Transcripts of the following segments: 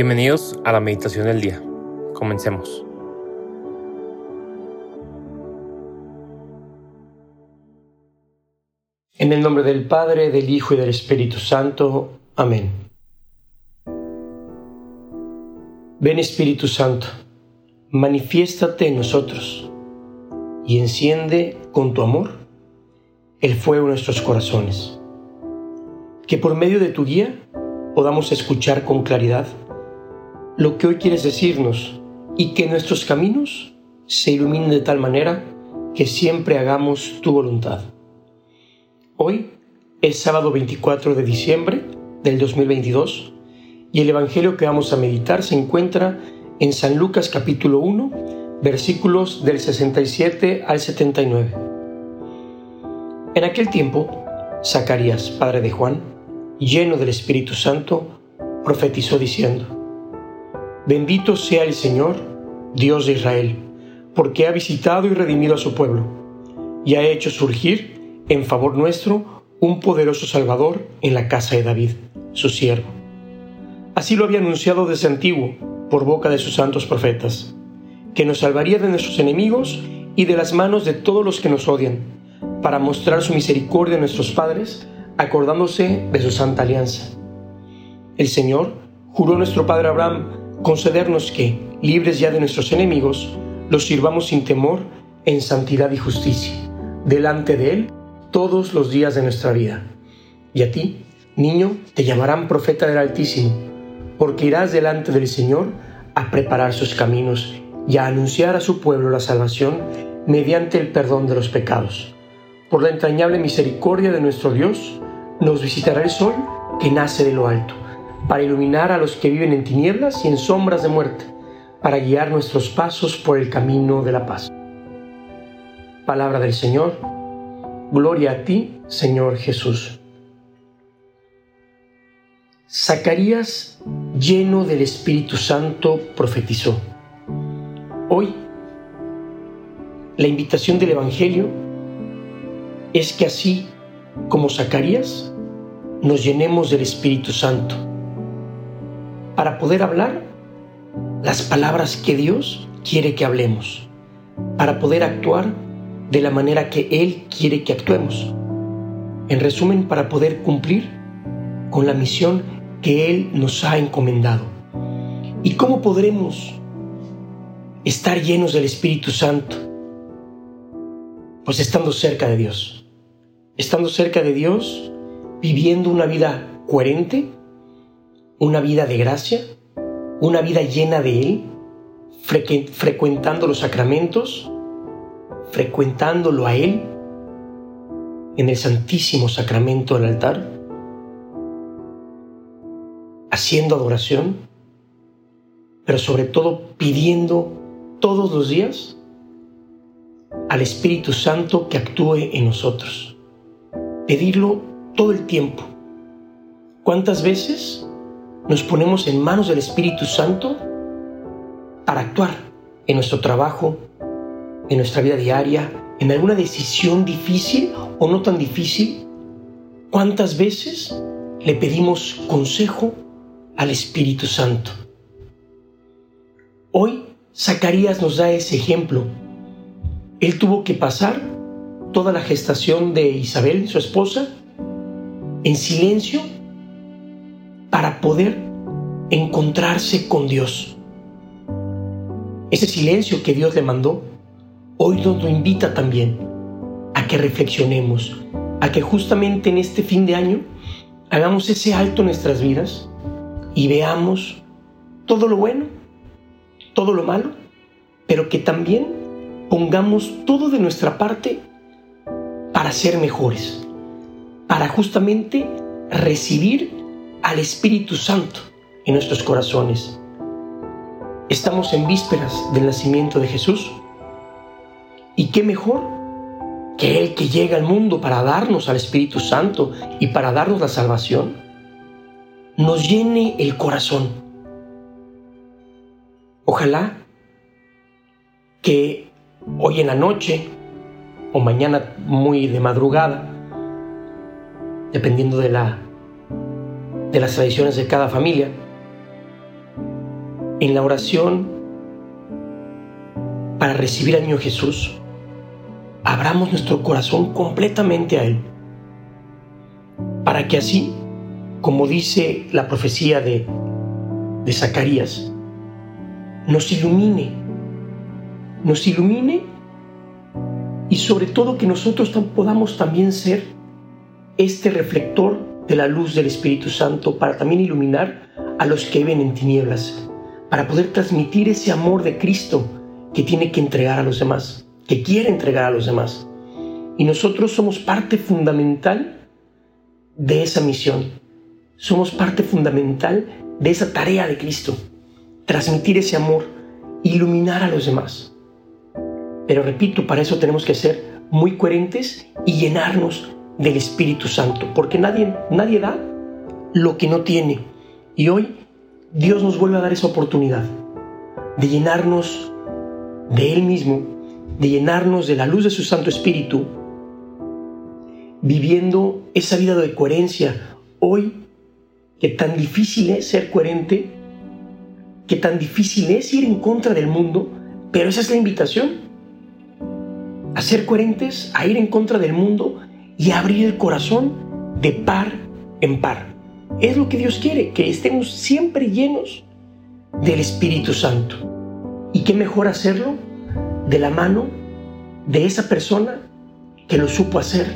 Bienvenidos a la meditación del día. Comencemos. En el nombre del Padre, del Hijo y del Espíritu Santo. Amén. Ven Espíritu Santo, manifiéstate en nosotros y enciende con tu amor el fuego de nuestros corazones. Que por medio de tu guía podamos escuchar con claridad lo que hoy quieres decirnos y que nuestros caminos se iluminen de tal manera que siempre hagamos tu voluntad. Hoy es sábado 24 de diciembre del 2022 y el Evangelio que vamos a meditar se encuentra en San Lucas capítulo 1 versículos del 67 al 79. En aquel tiempo, Zacarías, padre de Juan, lleno del Espíritu Santo, profetizó diciendo, Bendito sea el Señor, Dios de Israel, porque ha visitado y redimido a su pueblo, y ha hecho surgir en favor nuestro un poderoso Salvador en la casa de David, su siervo. Así lo había anunciado desde antiguo, por boca de sus santos profetas, que nos salvaría de nuestros enemigos y de las manos de todos los que nos odian, para mostrar su misericordia a nuestros padres, acordándose de su santa alianza. El Señor juró a nuestro padre Abraham concedernos que, libres ya de nuestros enemigos, los sirvamos sin temor en santidad y justicia, delante de Él todos los días de nuestra vida. Y a ti, niño, te llamarán profeta del Altísimo, porque irás delante del Señor a preparar sus caminos y a anunciar a su pueblo la salvación mediante el perdón de los pecados. Por la entrañable misericordia de nuestro Dios, nos visitará el sol que nace de lo alto para iluminar a los que viven en tinieblas y en sombras de muerte, para guiar nuestros pasos por el camino de la paz. Palabra del Señor, gloria a ti, Señor Jesús. Zacarías, lleno del Espíritu Santo, profetizó. Hoy, la invitación del Evangelio es que así como Zacarías, nos llenemos del Espíritu Santo para poder hablar las palabras que Dios quiere que hablemos, para poder actuar de la manera que Él quiere que actuemos. En resumen, para poder cumplir con la misión que Él nos ha encomendado. ¿Y cómo podremos estar llenos del Espíritu Santo? Pues estando cerca de Dios. Estando cerca de Dios, viviendo una vida coherente una vida de gracia, una vida llena de Él, frecuentando los sacramentos, frecuentándolo a Él en el Santísimo Sacramento del altar, haciendo adoración, pero sobre todo pidiendo todos los días al Espíritu Santo que actúe en nosotros. Pedirlo todo el tiempo. ¿Cuántas veces nos ponemos en manos del Espíritu Santo para actuar en nuestro trabajo, en nuestra vida diaria, en alguna decisión difícil o no tan difícil. ¿Cuántas veces le pedimos consejo al Espíritu Santo? Hoy Zacarías nos da ese ejemplo. Él tuvo que pasar toda la gestación de Isabel, su esposa, en silencio para poder encontrarse con Dios. Ese silencio que Dios le mandó, hoy nos lo invita también a que reflexionemos, a que justamente en este fin de año hagamos ese alto en nuestras vidas y veamos todo lo bueno, todo lo malo, pero que también pongamos todo de nuestra parte para ser mejores, para justamente recibir al Espíritu Santo en nuestros corazones. Estamos en vísperas del nacimiento de Jesús. ¿Y qué mejor que Él que llega al mundo para darnos al Espíritu Santo y para darnos la salvación? Nos llene el corazón. Ojalá que hoy en la noche o mañana muy de madrugada, dependiendo de la de las tradiciones de cada familia, en la oración para recibir al niño Jesús, abramos nuestro corazón completamente a Él, para que así, como dice la profecía de, de Zacarías, nos ilumine, nos ilumine y sobre todo que nosotros podamos también ser este reflector de la luz del Espíritu Santo para también iluminar a los que viven en tinieblas, para poder transmitir ese amor de Cristo que tiene que entregar a los demás, que quiere entregar a los demás. Y nosotros somos parte fundamental de esa misión. Somos parte fundamental de esa tarea de Cristo. Transmitir ese amor, iluminar a los demás. Pero repito, para eso tenemos que ser muy coherentes y llenarnos del Espíritu Santo, porque nadie, nadie da lo que no tiene. Y hoy Dios nos vuelve a dar esa oportunidad de llenarnos de Él mismo, de llenarnos de la luz de su Santo Espíritu, viviendo esa vida de coherencia. Hoy, que tan difícil es ser coherente, que tan difícil es ir en contra del mundo, pero esa es la invitación. A ser coherentes, a ir en contra del mundo y abrir el corazón de par en par. Es lo que Dios quiere, que estemos siempre llenos del Espíritu Santo. ¿Y qué mejor hacerlo de la mano de esa persona que lo supo hacer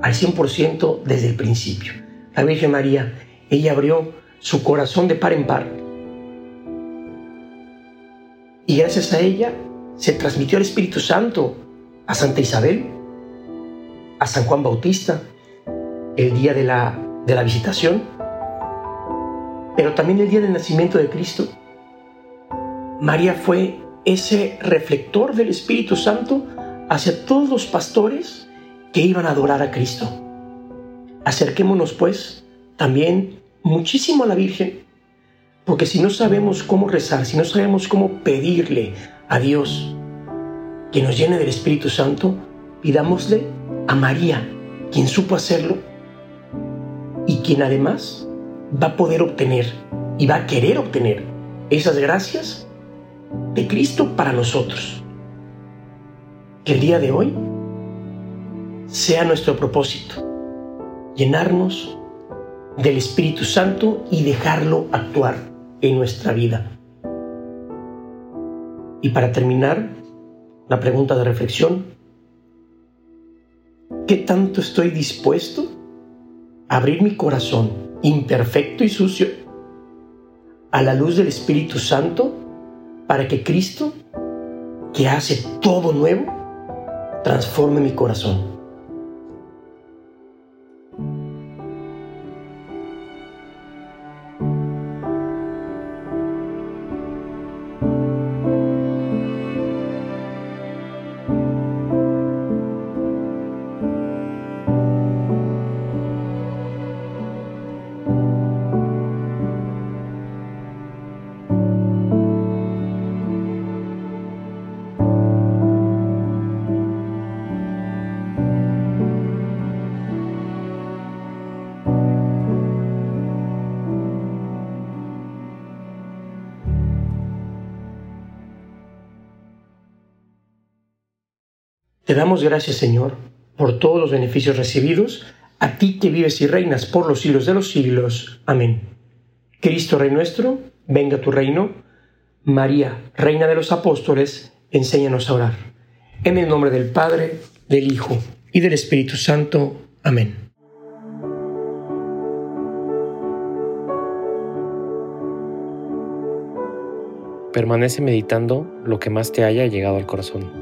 al 100% desde el principio? La Virgen María, ella abrió su corazón de par en par. Y gracias a ella se transmitió el Espíritu Santo a Santa Isabel, a San Juan Bautista el día de la, de la visitación, pero también el día del nacimiento de Cristo. María fue ese reflector del Espíritu Santo hacia todos los pastores que iban a adorar a Cristo. Acerquémonos pues también muchísimo a la Virgen, porque si no sabemos cómo rezar, si no sabemos cómo pedirle a Dios que nos llene del Espíritu Santo, pidámosle a María, quien supo hacerlo y quien además va a poder obtener y va a querer obtener esas gracias de Cristo para nosotros. Que el día de hoy sea nuestro propósito, llenarnos del Espíritu Santo y dejarlo actuar en nuestra vida. Y para terminar, la pregunta de reflexión, ¿Qué tanto estoy dispuesto a abrir mi corazón imperfecto y sucio a la luz del Espíritu Santo para que Cristo, que hace todo nuevo, transforme mi corazón? Te damos gracias, Señor, por todos los beneficios recibidos, a ti que vives y reinas por los siglos de los siglos. Amén. Cristo Rey nuestro, venga tu reino. María, Reina de los Apóstoles, enséñanos a orar. En el nombre del Padre, del Hijo y del Espíritu Santo. Amén. Permanece meditando lo que más te haya llegado al corazón.